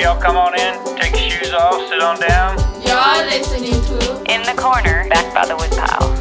y'all come on in, take your shoes off, sit on down. You're listening to In the corner, back by the woodpile.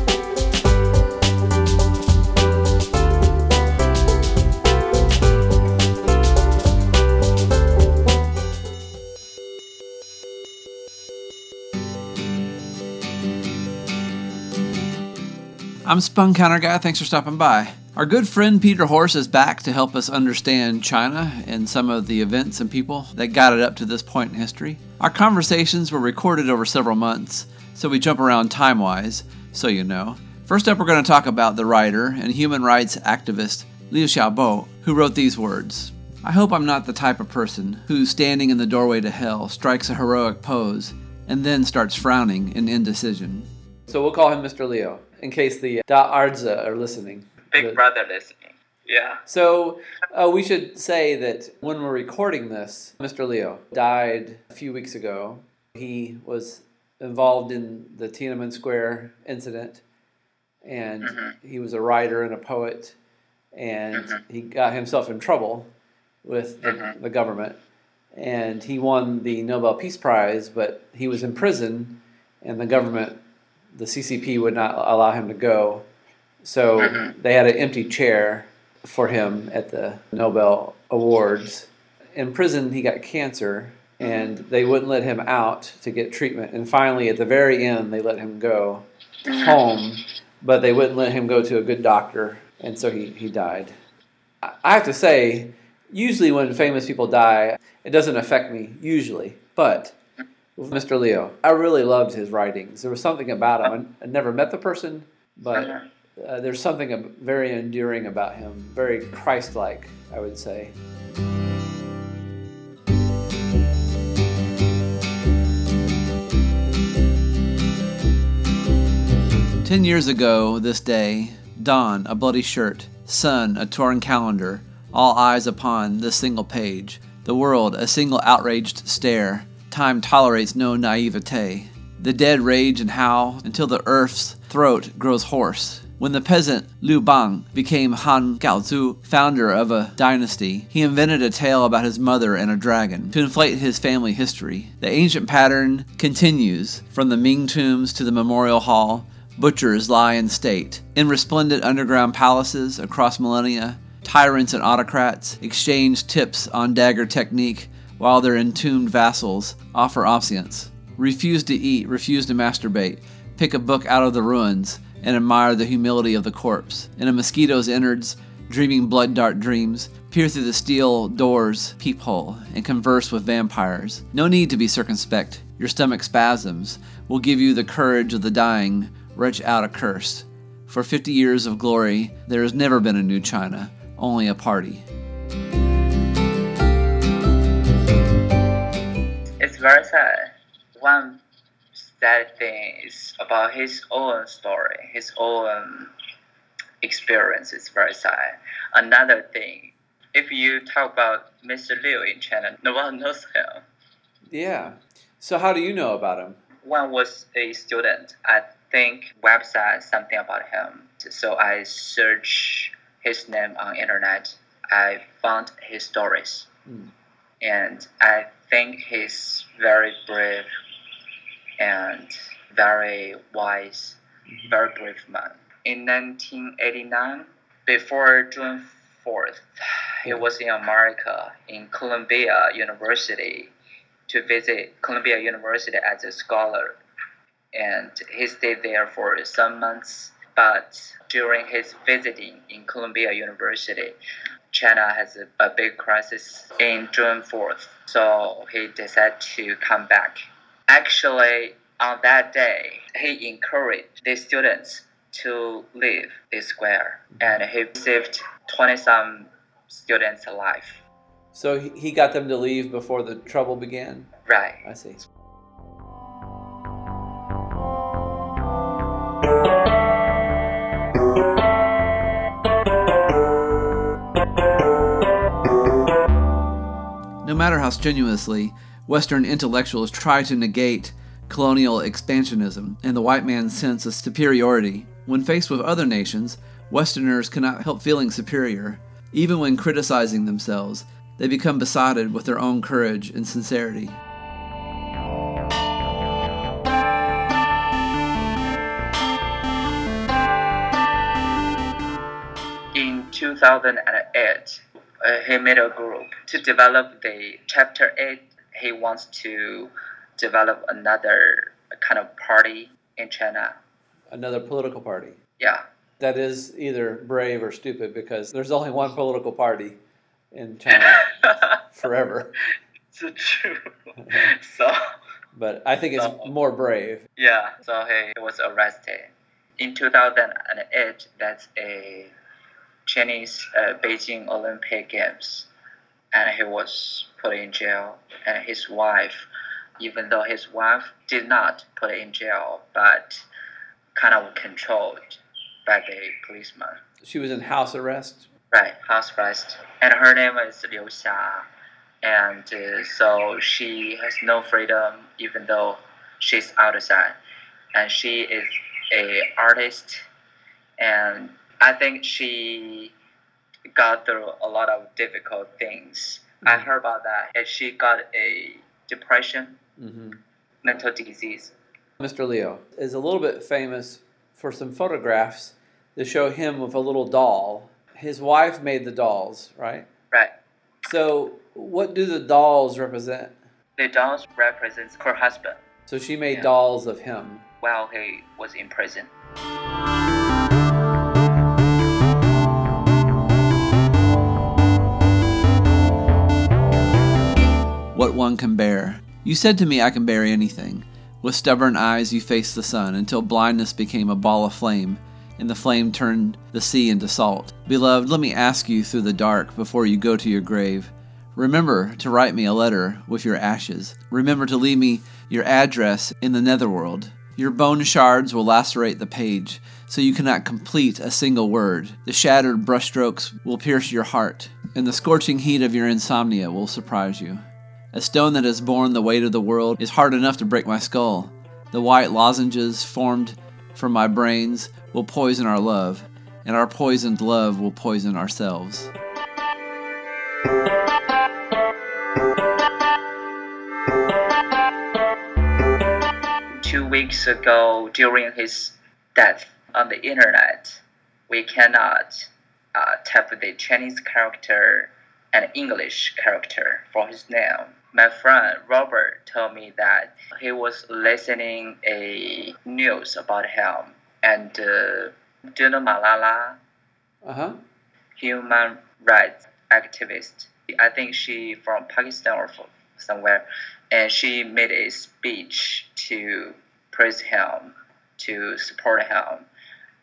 I'm Spun Counter Guy. Thanks for stopping by. Our good friend Peter Horse is back to help us understand China and some of the events and people that got it up to this point in history. Our conversations were recorded over several months, so we jump around time wise, so you know. First up, we're going to talk about the writer and human rights activist Liu Xiaobo, who wrote these words I hope I'm not the type of person who, standing in the doorway to hell, strikes a heroic pose and then starts frowning in indecision. So we'll call him Mr. Leo in case the uh, Da Arza uh, are listening. Big The- Brother listening. Yeah. So uh, we should say that when we're recording this, Mr. Leo died a few weeks ago. He was involved in the Tiananmen Square incident, and Mhm. he was a writer and a poet, and Mhm. he got himself in trouble with the, Mhm. the government, and he won the Nobel Peace Prize, but he was in prison, and the government, the CCP, would not allow him to go. So Mhm. they had an empty chair for him at the Nobel Awards. In prison, he got cancer, and they wouldn't let him out to get treatment. And finally, at the very end, they let him go home, but they wouldn't let him go to a good doctor, and so he, he died. I have to say, usually when famous people die, it doesn't affect me, usually. But with Mr. Leo, I really loved his writings. There was something about him. I, never met the person, but Mhm. Uh, there's something very endearing about him, very Christ-like, I would say. Ten years ago, this day, dawn, a bloody shirt, sun, a torn calendar, all eyes upon this single page, the world, a single outraged stare. Time tolerates no naivete. The dead rage and howl until the earth's throat grows hoarse. When the peasant Liu Bang became Han Gaozu, founder of a dynasty, he invented a tale about his mother and a dragon to inflate his family history. The ancient pattern continues from the Ming tombs to the memorial hall. Butchers lie in state. In resplendent underground palaces across millennia, tyrants and autocrats exchange tips on dagger technique while their entombed vassals offer obeisance. Refuse to eat, refuse to masturbate, pick a book out of the ruins, and admire the humility of the corpse. In a mosquito's innards, dreaming blood dart dreams, peer through the steel door's peephole and converse with vampires. No need to be circumspect. Your stomach spasms will give you the courage of the dying, retch out a curse. For 50 years of glory, there has never been a new China, only a party. It's very sad. One sad thing is about his own story, his own experience is very sad. Another thing, if you talk about Mr. Liu in China, no one knows him. Yeah. So, how do you know about him? When was a student, I think website something about him. So I search his name on internet. I found his stories, Hmm. and I think he's very brave and very wise, mm-hmm. very brave man. In 1989, before June 4th, he was in America in Columbia University to visit Columbia University as a scholar and he stayed there for some months. But during his visiting in Columbia University, China has a, a big crisis in June 4th, so he decided to come back. Actually, on that day, he encouraged the students to leave the square, and he saved 20 some students' life. So, he- he got them to leave before the trouble began? Right. I see. No matter how strenuously Western intellectuals try to negate colonial expansionism and the white man's sense of superiority, when faced with other nations, Westerners cannot help feeling superior. Even when criticizing themselves, they become besotted with their own courage and sincerity. In 2008, uh, he made a group to develop the chapter 8. He wants to develop another kind of party in China. Another political party. Yeah. That is either brave or stupid because there's only one political party in China forever. It's true. so, But I think it's So- more brave. yeah, so he was arrested. In 2008, that's a Chinese uh, Beijing Olympic Games, and he was put in jail. And his wife, even though his wife did not put in jail, but kind of controlled by the policeman. She was in house arrest. Right, house arrest. And her name is Liu Xia. And uh, so she has no freedom even though she's outside. And she is a artist. And I think she got through a lot of difficult things. I heard about that. And she got a depression, hmm mental disease. Mr. Leo is a little bit famous for some photographs that show him with a little doll. His wife made the dolls, right? Right. So, what do the dolls represent? The dolls represents her husband So, she made Yeah. dolls of him. while he was in prison. What one can bear. You said to me, I can bear anything. With stubborn eyes, you faced the sun until blindness became a ball of flame, and the flame turned the sea into salt. Beloved, let me ask you through the dark before you go to your grave. Remember to write me a letter with your ashes. Remember to leave me your address in the netherworld. Your bone shards will lacerate the page, so you cannot complete a single word. The shattered brushstrokes will pierce your heart, and the scorching heat of your insomnia will surprise you. A stone that has borne the weight of the world is hard enough to break my skull. The white lozenges formed from my brains will poison our love, and our poisoned love will poison ourselves. two weeks ago during his death on the internet, we cannot uh, type the Chinese character and English character for his name. My friend Robert told me that he was listening a news about him and uh, do you know Malala, Uh huh. human rights activist? I think she from Pakistan or from somewhere, and she made a speech to praise him, to support him.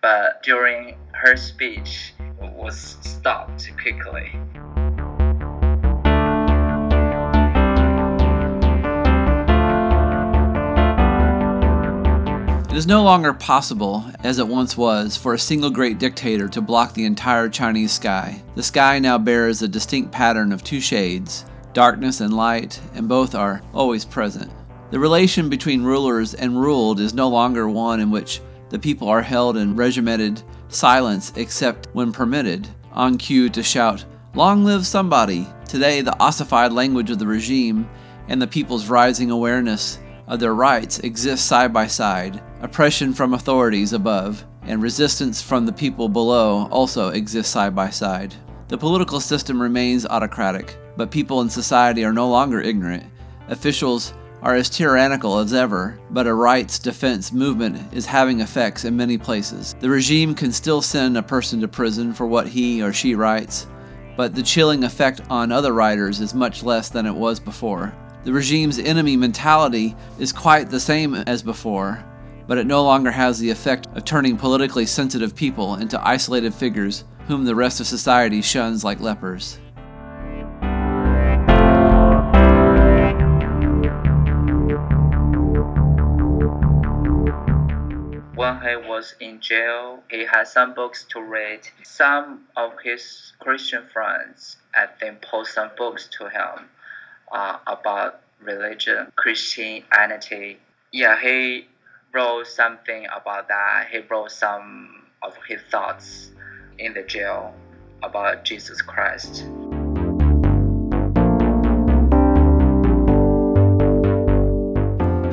But during her speech, was stopped quickly. It is no longer possible, as it once was, for a single great dictator to block the entire Chinese sky. The sky now bears a distinct pattern of two shades darkness and light, and both are always present. The relation between rulers and ruled is no longer one in which the people are held in regimented silence except when permitted, on cue to shout, Long live somebody! Today, the ossified language of the regime and the people's rising awareness of their rights exist side by side. Oppression from authorities above and resistance from the people below also exist side by side. The political system remains autocratic, but people in society are no longer ignorant. Officials are as tyrannical as ever, but a rights defense movement is having effects in many places. The regime can still send a person to prison for what he or she writes, but the chilling effect on other writers is much less than it was before. The regime's enemy mentality is quite the same as before, but it no longer has the effect of turning politically sensitive people into isolated figures whom the rest of society shuns like lepers. When he was in jail, he had some books to read. Some of his Christian friends, I think, post some books to him uh, about religion, Christianity. Yeah, he wrote something about that. He wrote some of his thoughts in the jail about Jesus Christ.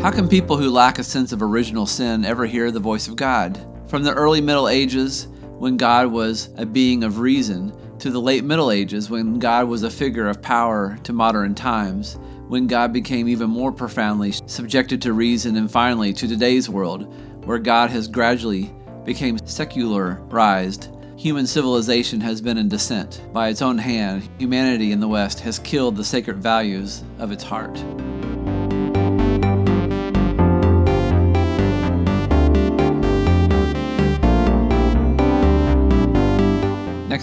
How can people who lack a sense of original sin ever hear the voice of God? From the early Middle Ages, when God was a being of reason, to the late Middle Ages, when God was a figure of power, to modern times, when God became even more profoundly subjected to reason, and finally to today's world, where God has gradually become secularized. Human civilization has been in descent. By its own hand, humanity in the West has killed the sacred values of its heart.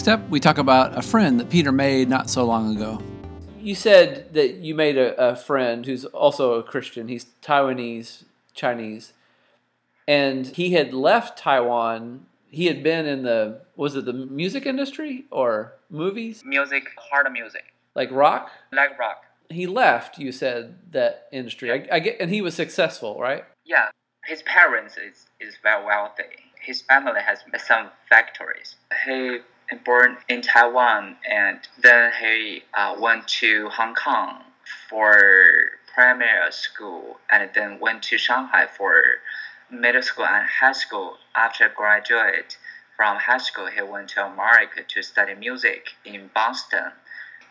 Next up, we talk about a friend that Peter made not so long ago. You said that you made a, a friend who's also a Christian. He's Taiwanese, Chinese. And he had left Taiwan. He had been in the, was it the music industry or movies? Music, hard music, Like rock? like rock. He left, you said, that industry. I, I get, and he was successful, right? Yeah, his parents is, is very wealthy. His family has some factories. He born in Taiwan and then he uh, went to Hong Kong for primary school and then went to Shanghai for middle school and high school. After graduate from high school, he went to America to study music in Boston.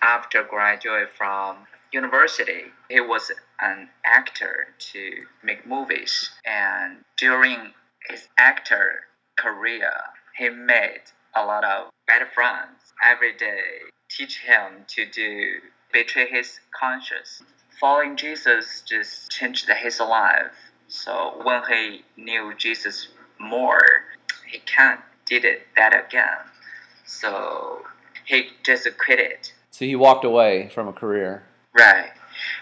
After graduate from university, he was an actor to make movies. And during his actor career, he made a lot of bad friends. Every day, teach him to do betray his conscience. Following Jesus just changed his life. So when he knew Jesus more, he can't did it that again. So he just quit it. So he walked away from a career. Right.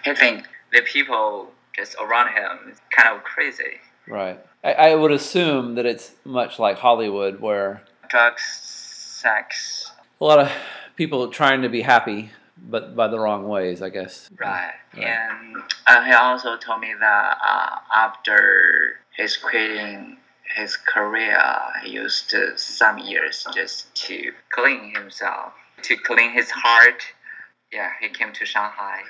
He think the people just around him is kind of crazy. Right. I, I would assume that it's much like Hollywood, where Drugs, sex. a lot of people trying to be happy, but by the wrong ways, I guess. Right. Right. And uh, he also told me that uh, after his quitting his career, he used some years just to clean himself, to clean his heart. Yeah, he came to Shanghai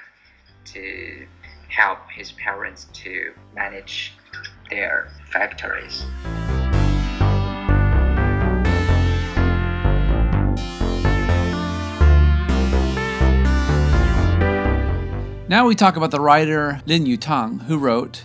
to help his parents to manage their factories. Now we talk about the writer Lin Yutang, who wrote,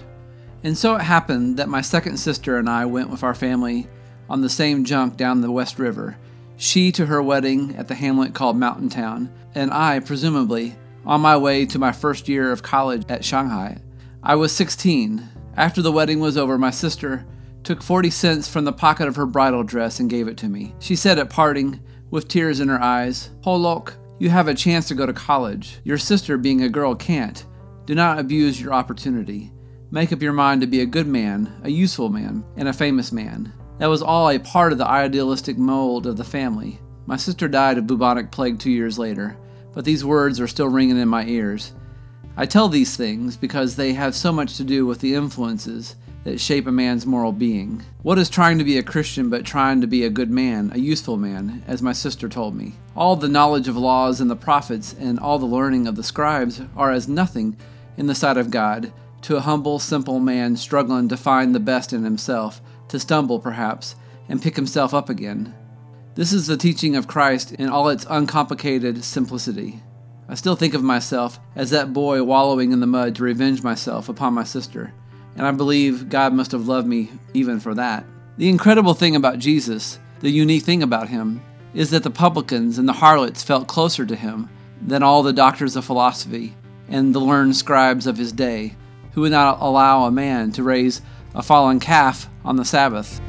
And so it happened that my second sister and I went with our family on the same junk down the West River, she to her wedding at the hamlet called Mountain Town, and I, presumably, on my way to my first year of college at Shanghai. I was 16. After the wedding was over, my sister took 40 cents from the pocket of her bridal dress and gave it to me. She said at parting, with tears in her eyes, Holok, you have a chance to go to college. Your sister, being a girl, can't. Do not abuse your opportunity. Make up your mind to be a good man, a useful man, and a famous man. That was all a part of the idealistic mold of the family. My sister died of bubonic plague two years later, but these words are still ringing in my ears. I tell these things because they have so much to do with the influences that shape a man's moral being. What is trying to be a Christian but trying to be a good man, a useful man, as my sister told me? All the knowledge of laws and the prophets and all the learning of the scribes are as nothing in the sight of God to a humble, simple man struggling to find the best in himself, to stumble perhaps, and pick himself up again. This is the teaching of Christ in all its uncomplicated simplicity. I still think of myself as that boy wallowing in the mud to revenge myself upon my sister, and I believe God must have loved me even for that. The incredible thing about Jesus, the unique thing about him, is that the publicans and the harlots felt closer to him than all the doctors of philosophy and the learned scribes of his day, who would not allow a man to raise a fallen calf on the Sabbath.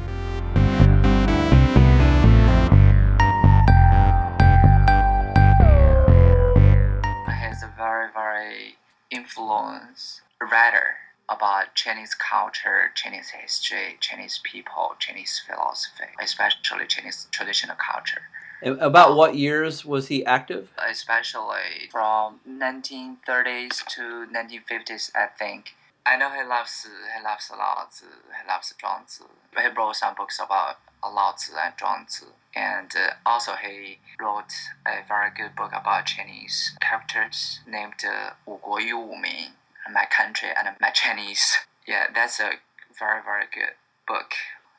He's a very, very influenced writer about Chinese culture, Chinese history, Chinese people, Chinese philosophy, especially Chinese traditional culture. About what years was he active? Especially from 1930s to 1950s, I think. I know he loves he loves Laozi, he loves Zhuangzi. He wrote some books about Laozi and Zhuangzi, and uh, also he wrote a very good book about Chinese characters named uh, Wu Guo Yu Wu Ming my country and my Chinese. Yeah, that's a very very good book.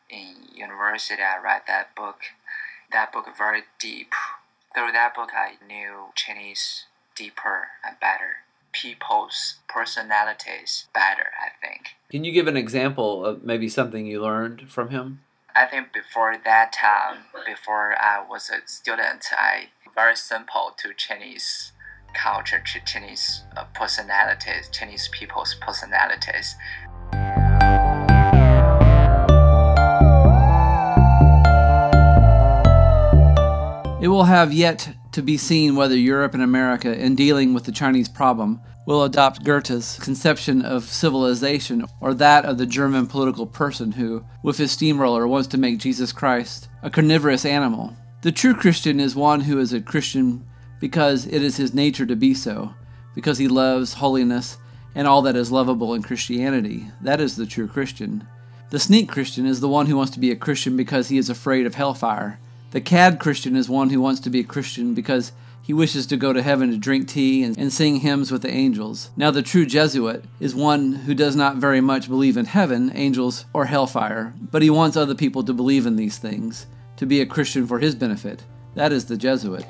In university, I read that book. That book very deep. Through that book, I knew Chinese deeper and better. People's personalities better. I think. Can you give an example of maybe something you learned from him? I think before that time, before I was a student, I very simple to Chinese culture, Chinese uh, personalities, Chinese people's personalities. It will have yet to be seen whether Europe and America, in dealing with the Chinese problem, will adopt Goethe's conception of civilization or that of the German political person who, with his steamroller, wants to make Jesus Christ a carnivorous animal. The true Christian is one who is a Christian because it is his nature to be so, because he loves holiness and all that is lovable in Christianity. That is the true Christian. The sneak Christian is the one who wants to be a Christian because he is afraid of hellfire. The cad Christian is one who wants to be a Christian because he wishes to go to heaven to drink tea and, and, sing hymns with the angels. Now, the true Jesuit is one who does not very much believe in heaven, angels, or hellfire, but he wants other people to believe in these things, to be a Christian for his benefit. That is the Jesuit.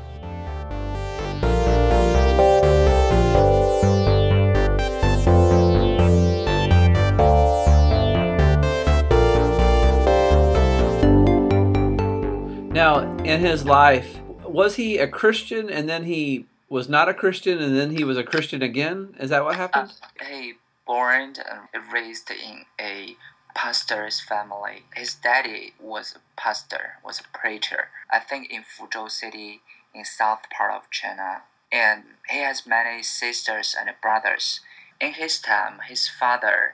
Now, in his life, was he a Christian and then he was not a Christian and then he was a Christian again? Is that what happened? Uh, he born and raised in a pastor's family. His daddy was a pastor, was a preacher. I think in Fuzhou City, in south part of China, and he has many sisters and brothers. In his time, his father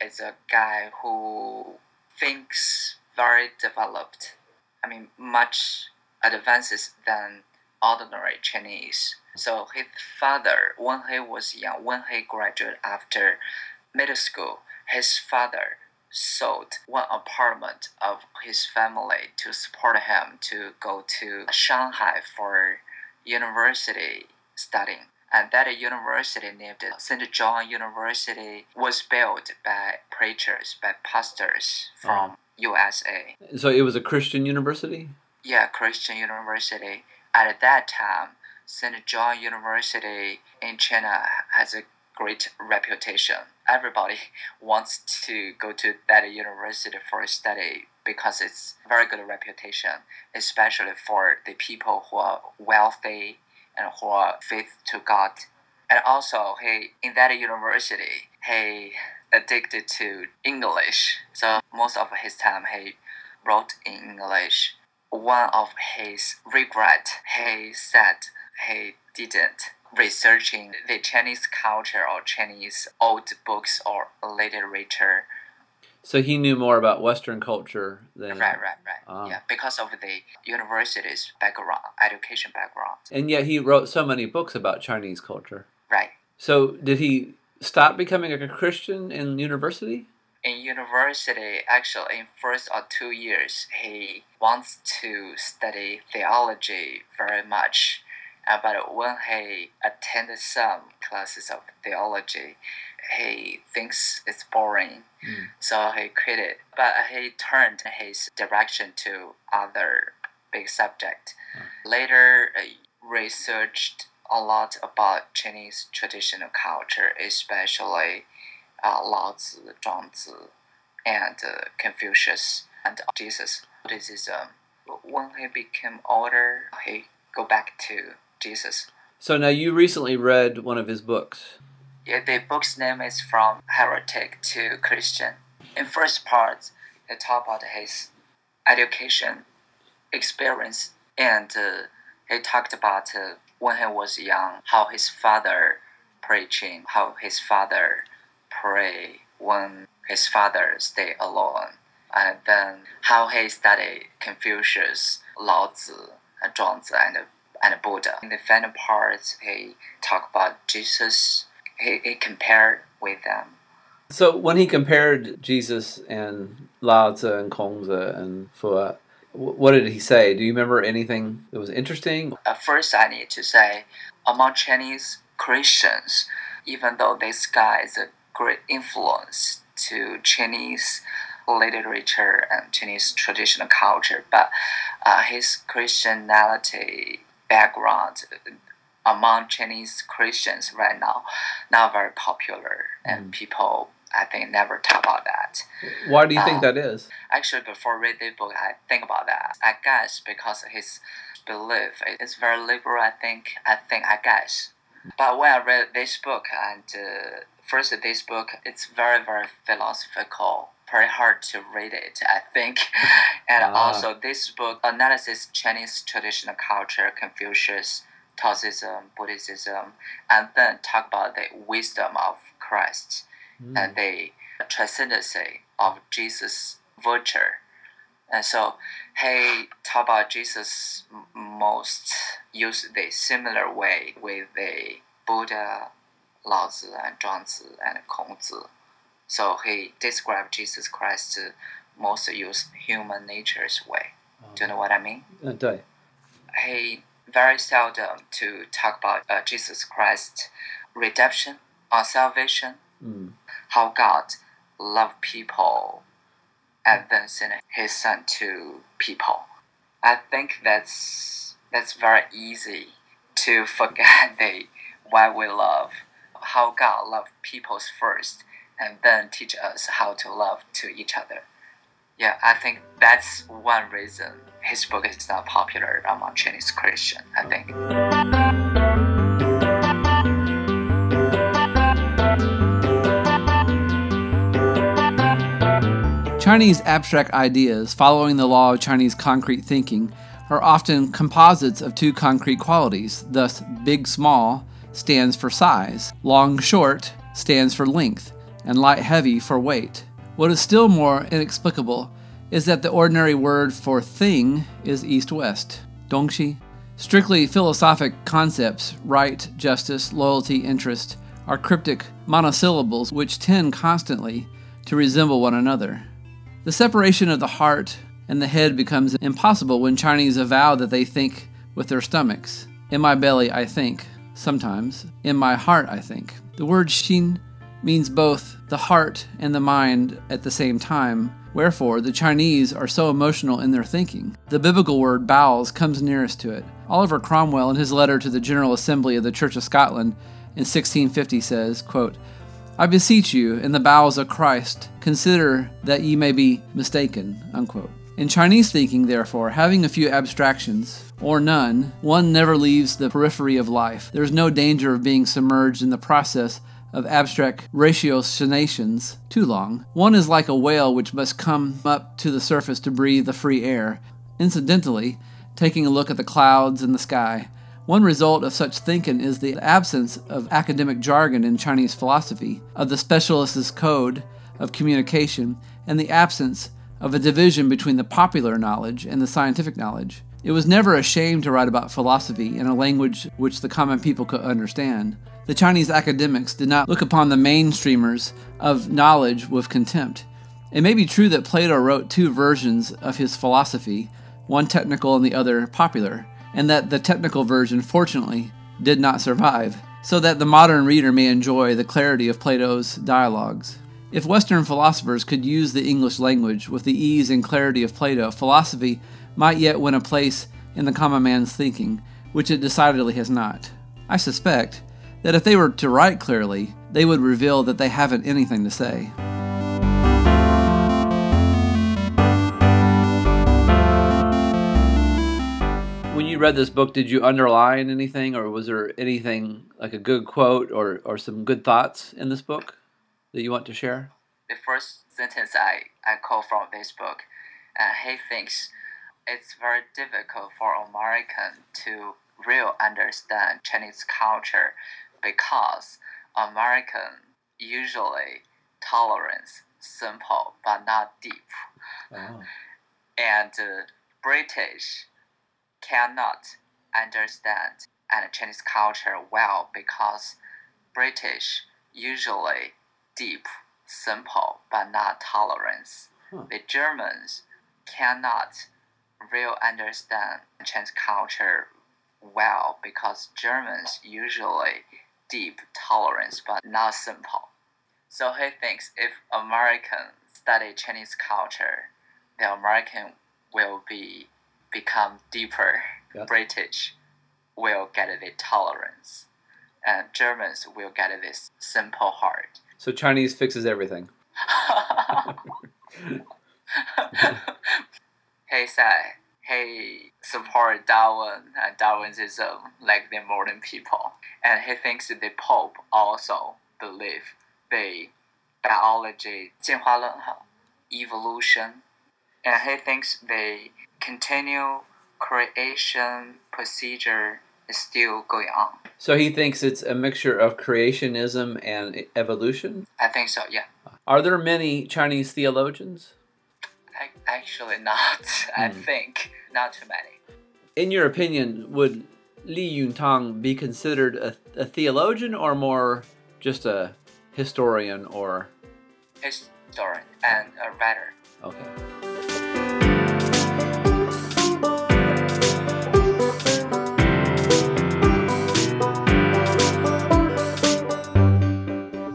is a guy who thinks very developed I mean, much advances than ordinary Chinese. So his father, when he was young, when he graduated after middle school, his father sold one apartment of his family to support him to go to Shanghai for university studying. And that university named St. John University was built by preachers, by pastors from. USA. So it was a Christian university? Yeah, Christian university. At that time, St. John University in China has a great reputation. Everybody wants to go to that university for study because it's very good reputation, especially for the people who are wealthy and who are faith to God. And also, he in that university, he addicted to English. So most of his time he wrote in English. One of his regret, he said he didn't researching the Chinese culture or Chinese old books or literature. So he knew more about Western culture than right, right, right. Ah. Yeah, because of the university's background, education background. And yet he wrote so many books about Chinese culture. Right. So did he stop becoming a Christian in university? In university, actually, in first or two years, he wants to study theology very much. Uh, but when he attended some classes of theology, he thinks it's boring, mm. so he quit it. But he turned his direction to other big subject. Mm. Later, uh, researched a lot about Chinese traditional culture, especially uh, Lao Tzu, Zhuangzi, and uh, Confucius and Jesus. Buddhism. When he became older, he go back to Jesus. So now you recently read one of his books. Yeah, the book's name is From Heretic to Christian. In first part, they talk about his education experience, and uh, he talked about uh, when he was young, how his father preaching, how his father pray when his father stay alone, and then how he studied Confucius, Lao Tzu, and Zhuangzi, and and Buddha. In the final part, he talked about Jesus. He, he compared with them. So when he compared Jesus and Lao Tzu and Kongzi and Fu, what did he say? Do you remember anything that was interesting? Uh, first, I need to say, among Chinese Christians, even though this guy is a great influence to Chinese literature and Chinese traditional culture, but uh, his Christianity background among Chinese Christians right now not very popular, and people I think never talk about that. Why do you think Uh, that is? Actually, before read the book, I think about that. I guess because his belief is very liberal. I think. I think. I guess. But when I read this book, and uh, first this book, it's very very philosophical. Very hard to read it. I think, and Ah. also this book analyzes Chinese traditional culture, Confucius, Taoism, Buddhism, and then talk about the wisdom of Christ mm. and the transcendency of Jesus' virtue. And so he talked about Jesus most used the similar way with the Buddha, Laozi and Zhuangzi, and Kongzi. So he described Jesus Christ most used human nature's way. Do you know what I mean? Uh, He very seldom to talk about uh, Jesus Christ redemption or salvation. Mm how God loved people and then sent his son to people. I think that's that's very easy to forget the why we love, how God loved people first and then teach us how to love to each other. Yeah, I think that's one reason his book is not popular among Chinese Christian. I think. Chinese abstract ideas, following the law of Chinese concrete thinking, are often composites of two concrete qualities. Thus, big small stands for size, long short stands for length, and light heavy for weight. What is still more inexplicable is that the ordinary word for thing is east west, dongxi. Strictly philosophic concepts, right, justice, loyalty, interest, are cryptic monosyllables which tend constantly to resemble one another. The separation of the heart and the head becomes impossible when Chinese avow that they think with their stomachs. In my belly, I think, sometimes. In my heart, I think. The word xin means both the heart and the mind at the same time, wherefore the Chinese are so emotional in their thinking. The biblical word bowels comes nearest to it. Oliver Cromwell, in his letter to the General Assembly of the Church of Scotland in 1650, says, quote, I beseech you, in the bowels of Christ, consider that ye may be mistaken. Unquote. In Chinese thinking, therefore, having a few abstractions, or none, one never leaves the periphery of life. There is no danger of being submerged in the process of abstract ratiocinations too long. One is like a whale which must come up to the surface to breathe the free air. Incidentally, taking a look at the clouds and the sky, one result of such thinking is the absence of academic jargon in Chinese philosophy, of the specialist's code of communication, and the absence of a division between the popular knowledge and the scientific knowledge. It was never a shame to write about philosophy in a language which the common people could understand. The Chinese academics did not look upon the mainstreamers of knowledge with contempt. It may be true that Plato wrote two versions of his philosophy, one technical and the other popular, and that the technical version, fortunately, did not survive, so that the modern reader may enjoy the clarity of Plato's dialogues. If Western philosophers could use the English language with the ease and clarity of Plato, philosophy might yet win a place in the common man's thinking, which it decidedly has not. I suspect that if they were to write clearly, they would reveal that they haven't anything to say. You read this book, did you underline anything, or was there anything like a good quote or, or some good thoughts in this book that you want to share? the first sentence I, I quote from this book, uh, he thinks it's very difficult for American to real understand Chinese culture because American usually tolerance simple but not deep, and uh, British cannot understand and Chinese culture well because British usually deep, simple, but not tolerance. The Germans cannot real understand Chinese culture well because Germans usually deep tolerance but not simple. So he thinks if Americans study Chinese culture, the American will be become deeper. Yeah. British will get the tolerance, and Germans will get this simple heart. So Chinese fixes everything. he said he support Darwin and Darwinism like the modern people, and he thinks the Pope also believe the biology 进化论哈 evolution, and he thinks the continue creation procedure is still going on. So he thinks it's a mixture of creationism and evolution. I think so. Yeah. Are there many Chinese theologians? Ac- Actually, not. I Hmm. think not too many. In your opinion, would Lin Yutang be considered a, a theologian or more just a historian or Historian and a writer. okay?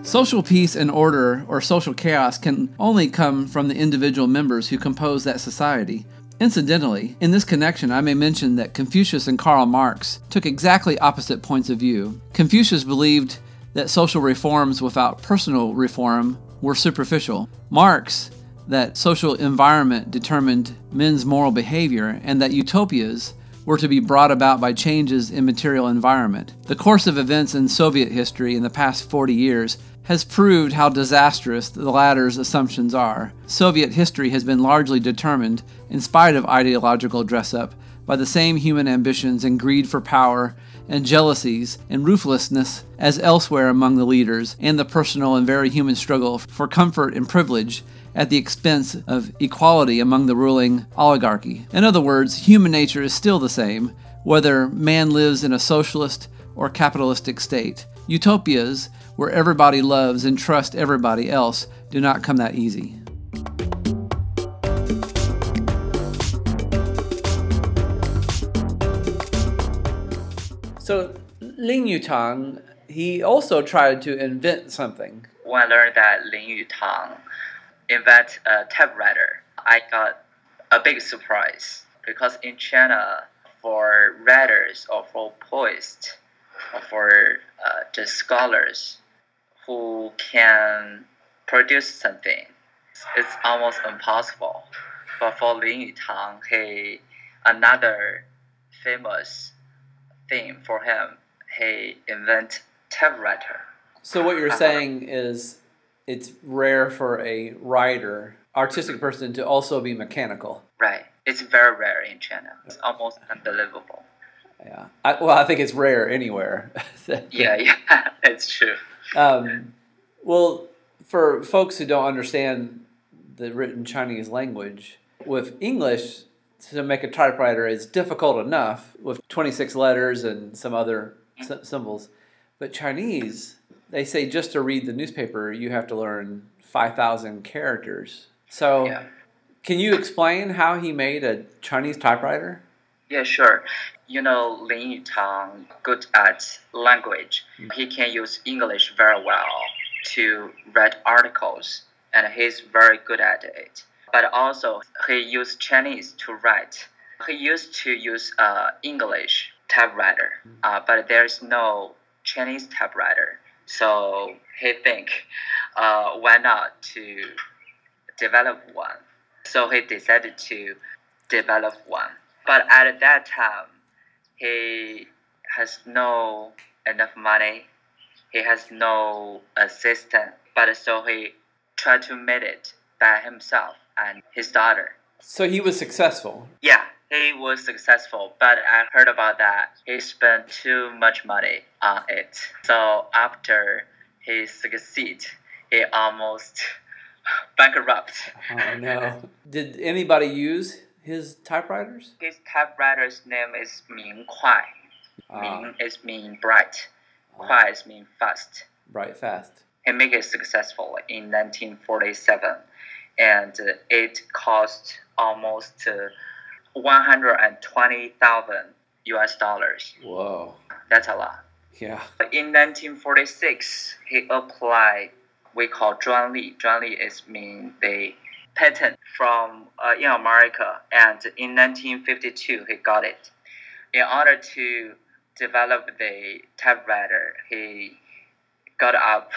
Social peace and order or social chaos can only come from the individual members who compose that society. Incidentally, in this connection, I may mention that Confucius and Karl Marx took exactly opposite points of view. Confucius believed that social reforms without personal reform were superficial. Marx, that social environment determined men's moral behavior, and that utopias were to be brought about by changes in material environment. The course of events in Soviet history in the past 40 years has proved how disastrous the latter's assumptions are. Soviet history has been largely determined, in spite of ideological dress up, by the same human ambitions and greed for power and jealousies and ruthlessness as elsewhere among the leaders, and the personal and very human struggle for comfort and privilege at the expense of equality among the ruling oligarchy. In other words, human nature is still the same, whether man lives in a socialist or capitalistic state. Utopias, where everybody loves and trusts everybody else, do not come that easy. So, Lin Yutang, he also tried to invent something. When I learned that Lin Yutang invent a typewriter, I got a big surprise because in China, for writers or for poets or for uh, just scholars who can produce something, it's almost impossible. But for Lin Yutang, he another famous thing for him, he invent typewriter. So what you're saying is it's rare for a writer, artistic person to also be mechanical. Right. It's very rare in China. It's almost unbelievable. Yeah. I, well, I think it's rare anywhere. Yeah, yeah, it's true. Um, well, for folks who don't understand the written Chinese language, with English to make a typewriter is difficult enough with 26 letters and some other s- symbols. But Chinese, they say just to read the newspaper, you have to learn 5,000 characters. So, Yeah. can you explain how he made a Chinese typewriter? Yeah, sure. You know, Lin Yutang good at language. He can use English very well to write articles, and he's very good at it. But also, he used Chinese to write. He used to use uh, English typewriter, uh, but there's no Chinese typewriter. So he think, uh, why not to develop one? So he decided to develop one. But at that time, he has no enough money. He has no assistant. But so he tried to make it by himself and his daughter. So he was successful. Yeah, he was successful, but I heard about that. He spent too much money on it. So after he succeed, he almost bankrupt. Oh no! Did anybody use his typewriters? His typewriter's name is Ming Kuai. Ah, Ming is mean bright. Kuai is mean fast. bright, fast. He made it successful in 1947, and uh, it cost almost uh, 120,000 US dollars. Whoa! That's a lot. Yeah. In 1946, he applied we call 专利.专利 is mean they patent from uh, in America, and in 1952 he got it. In order to develop the typewriter, he got up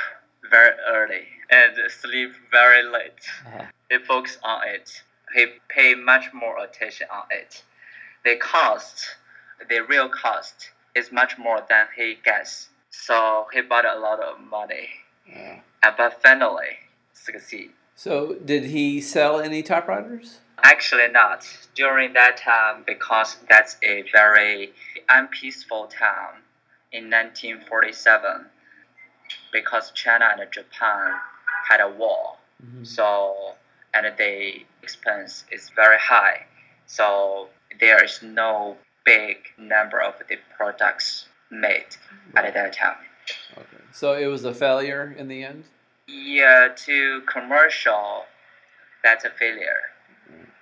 very early and sleep very late. Uh-huh. He focused on it. He paid much more attention on it. The cost, the real cost, is much more than he guessed. So he bought a lot of money, Yeah. and but finally succeed. So, did he sell any typewriters? Actually, not during that time because that's a very unpeaceful time in 1947 because China and Japan had a war. Mm-hmm. So, and the expense is very high. So, there is no big number of the products made at that time. Okay. So it was a failure in the end. Yeah, to commercial, that's a failure.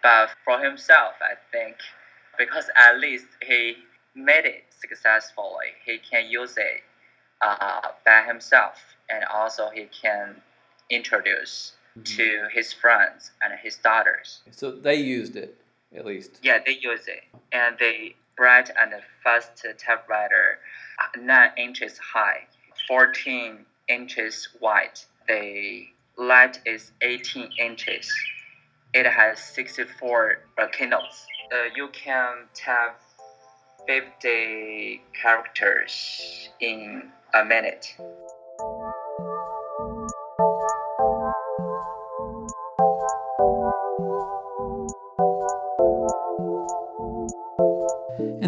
But for himself, I think, because at least he made it successfully, he can use it uh, by himself, and also he can introduce to his friends and his daughters. So they used it at least. Yeah, they use it, and the bright and fast typewriter, uh, nine inches high, fourteen inches wide. The light is eighteen inches. It has sixty-four uh, keynotes. Uh, you can type fifty characters in a minute.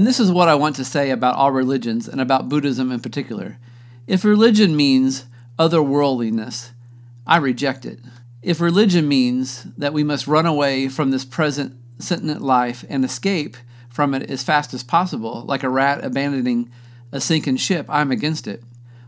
And this is what I want to say about all religions and about Buddhism in particular. If religion means otherworldliness, I reject it. If religion means that we must run away from this present sentient life and escape from it as fast as possible, like a rat abandoning a sinking ship, I'm against it.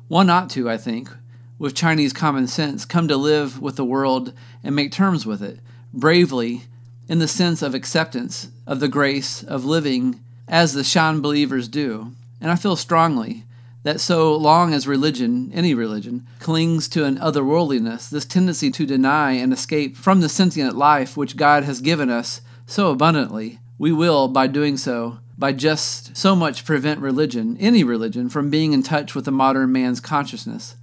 One ought to, I think, with Chinese common sense, come to live with the world and make terms with it, bravely, in the sense of acceptance of the grace of living as the Shan believers do. And I feel strongly that so long as religion, any religion, clings to an otherworldliness, this tendency to deny and escape from the sentient life which God has given us so abundantly, we will, by doing so, by just so much prevent religion, any religion, from being in touch with the modern man's consciousness.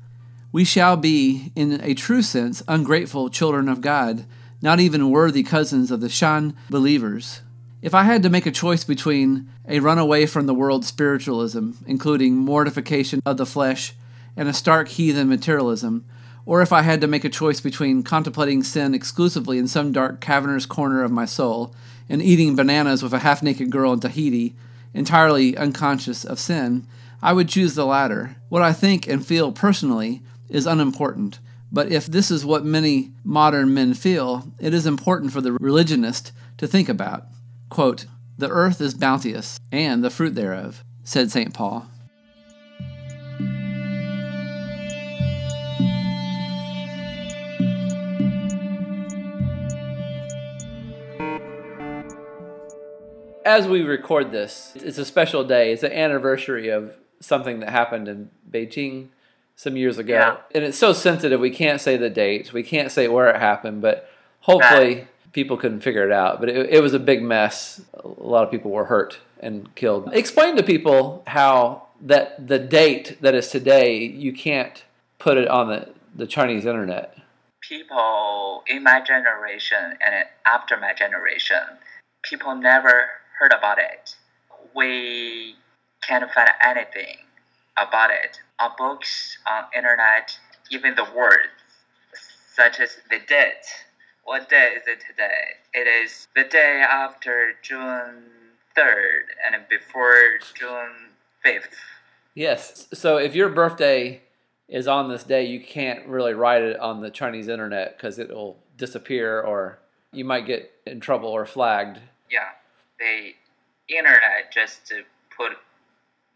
We shall be, in a true sense, ungrateful children of God, not even worthy cousins of the Shan believers. If I had to make a choice between a runaway from the world spiritualism, including mortification of the flesh, and a stark heathen materialism, or if I had to make a choice between contemplating sin exclusively in some dark cavernous corner of my soul and eating bananas with a half naked girl in Tahiti, entirely unconscious of sin, I would choose the latter. What I think and feel personally is unimportant. But if this is what many modern men feel, it is important for the religionist to think about. Quote, the earth is bounteous, and the fruit thereof, said St. Paul. As we record this, it's a special day. It's an anniversary of something that happened in Beijing some years ago. Yeah. And it's so sensitive, we can't say the date, we can't say where it happened, but hopefully people couldn't figure it out. But it, it was a big mess. A lot of people were hurt and killed. Explain to people how that the date that is today, you can't put it on the, the Chinese internet. people in my generation and after my generation, people never heard about it. We can't find anything about it on books, on internet, even the words, such as the date. What day is it today? It is the day after June 3rd and before June 5th. Yes. So if your birthday is on this day, you can't really write it on the Chinese internet because it'll disappear or you might get in trouble or flagged. yeah, the internet just to put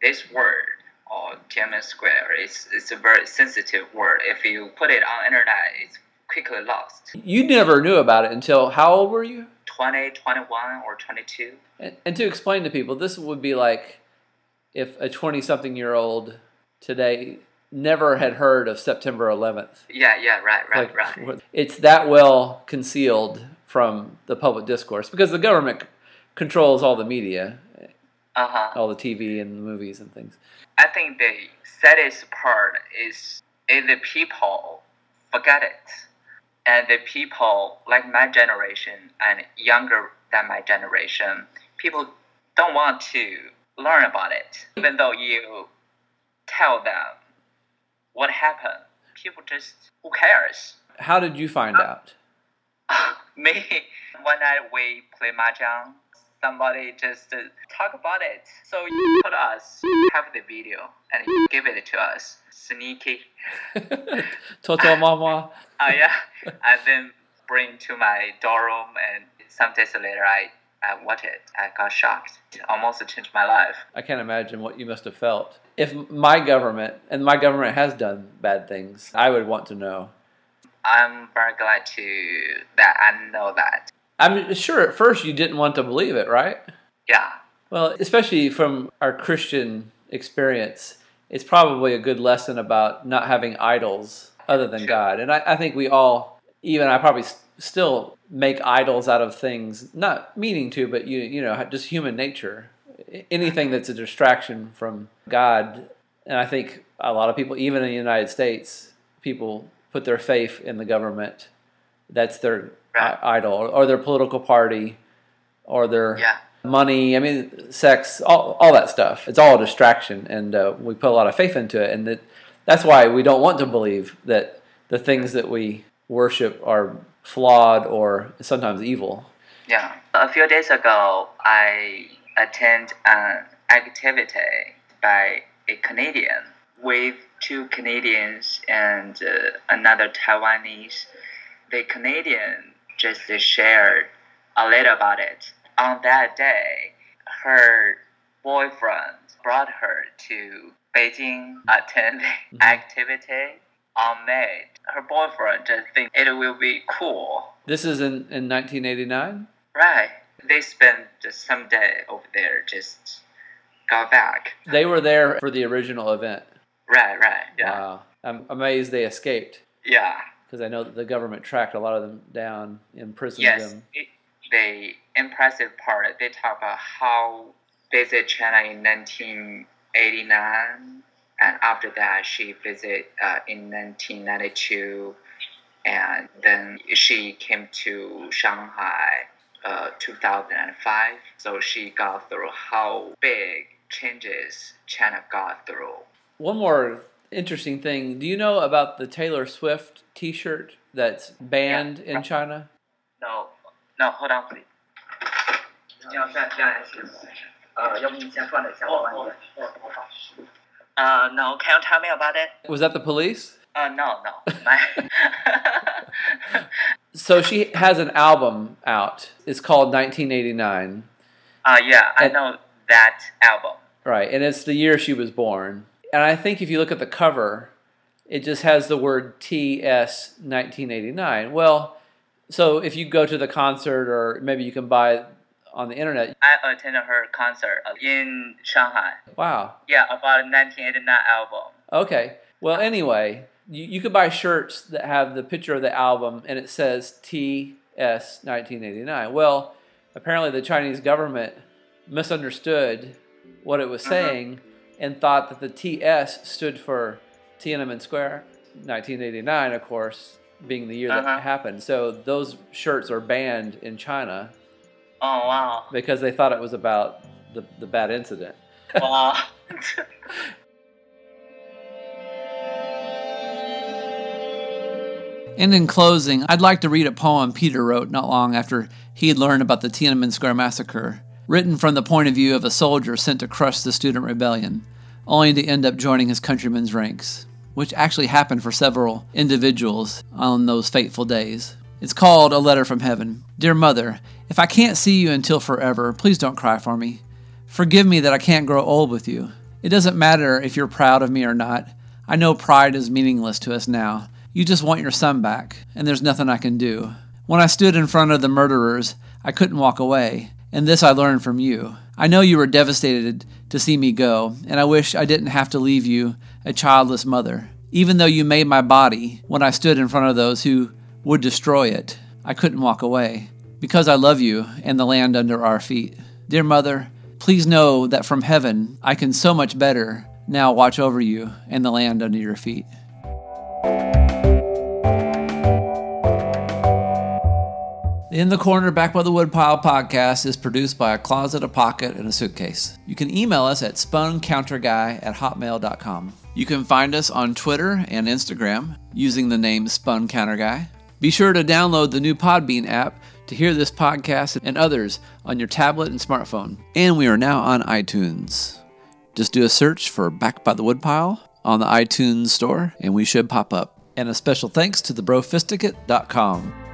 this word or Tiananmen Square. It's, it's a very sensitive word. If you put it on internet, it's quickly lost. You never knew about it until how old were you? 20, 21, or 22. And, and to explain to people, this would be like if a 20 something year old today never had heard of September 11th. Yeah, yeah, right, right, Like, right. it's that well concealed from the public discourse because the government c- controls all the media, Uh huh. all the TV and the movies and things. I think the saddest part is is the people forget it, and the people like my generation and younger than my generation, people don't want to learn about it. Even though you tell them what happened, people just who cares. How did you find out? Me, one night we play mahjong. Somebody just uh, talk about it. So you put us have the video and you give it to us. Sneaky. Toto Mama. Oh yeah. and then bring to my dorm and some days later I, I watched it. I got shocked. It almost changed my life. I can't imagine what you must have felt. If my government, and my government has done bad things, I would want to know. I'm very glad to that I know that. I'm sure at first you didn't want to believe it, right? Yeah. Well, especially from our Christian experience, it's probably a good lesson about not having idols other than. God. And I, I think we all, even I probably s- still make idols out of things, not meaning to, but you, you know, just human nature. Anything that's a distraction from God. And I think a lot of people, even in the United States, people put their faith in the government. That's their Right. i- idol, or, or their political party, or their Yeah. money. I mean, sex, all, all that stuff. It's all a distraction, and uh, we put a lot of faith into it, and that that's why we don't want to believe that the things that we worship are flawed or sometimes evil. Yeah. A few days ago, I attend an activity by a Canadian with two Canadians and uh, another Taiwanese. The Canadian just shared a little about it. On that day, her boyfriend brought her to Beijing attend mm-hmm. activity on May. Her boyfriend just think it will be cool This is in, in 1989. Right. They spent just some day over there, just got back. They were there for the original event. Right, right. Yeah. Wow. I'm amazed they escaped Yeah. Because I know that the government tracked a lot of them down, imprisoned Yes. them. It, the impressive part, they talk about how visit China in 1989, and after that she visit uh, in 1992, and then she came to Shanghai uh, 2005. So she got through how big changes China got through. One more interesting thing. Do you know about the Taylor Swift T-shirt that's banned Yeah. in China? No, no, hold on, please. 这样这样这样也行。呃，要不你先放着，先放一点。Uh, no, can you tell me about it? Was that the police? Uh, no, no. My So she has an album out. It's called 1989, uh, yeah, I And- know that album. right? And it's the year she was born. And I think if you look at the cover, it just has the word TS 1989. Well, so if you go to the concert or maybe you can buy it on the internet, I attended her concert in Shanghai. wow. Yeah, about a 1989 album. Okay. Well, anyway, you, you could buy shirts that have the picture of the album and it says TS 1989. Well, apparently the Chinese government misunderstood what it was mm-hmm. saying and thought that the TS stood for Tiananmen Square 1989, of course, being the year that Uh-huh. happened. So those shirts are banned in China Oh wow, because they thought it was about the, the bad incident. wow. And in closing, I'd like to read a poem Peter wrote not long after he had learned about the Tiananmen Square massacre, written from the point of view of a soldier sent to crush the student rebellion, only to end up joining his countrymen's ranks, which actually happened for several individuals on those fateful days. It's called A Letter from Heaven. Dear Mother, if I can't see you until forever, please don't cry for me. Forgive me that I can't grow old with you. It doesn't matter if you're proud of me or not. I know pride is meaningless to us now. You just want your son back, and there's nothing I can do. When I stood in front of the murderers, I couldn't walk away, and this I learned from you. I know you were devastated to see me go, and I wish I didn't have to leave you a childless mother. Even though you made my body, when I stood in front of those who would destroy it, I couldn't walk away. Because I love you and the land under our feet. Dear Mother, please know that from heaven I can so much better now watch over you and the land under your feet. In the Corner Back by the Woodpile podcast is produced by a closet, a pocket, and a suitcase. You can email us at spuncounterguy at hotmail.com. You can find us on Twitter and Instagram using the name Spun Counter Guy. Be sure to download the new Podbean app to hear this podcast and others on your tablet and smartphone. And we are now on iTunes. Just do a search for Back by the Woodpile on the iTunes store and we should pop up. And a special thanks to thebrofisticate.com.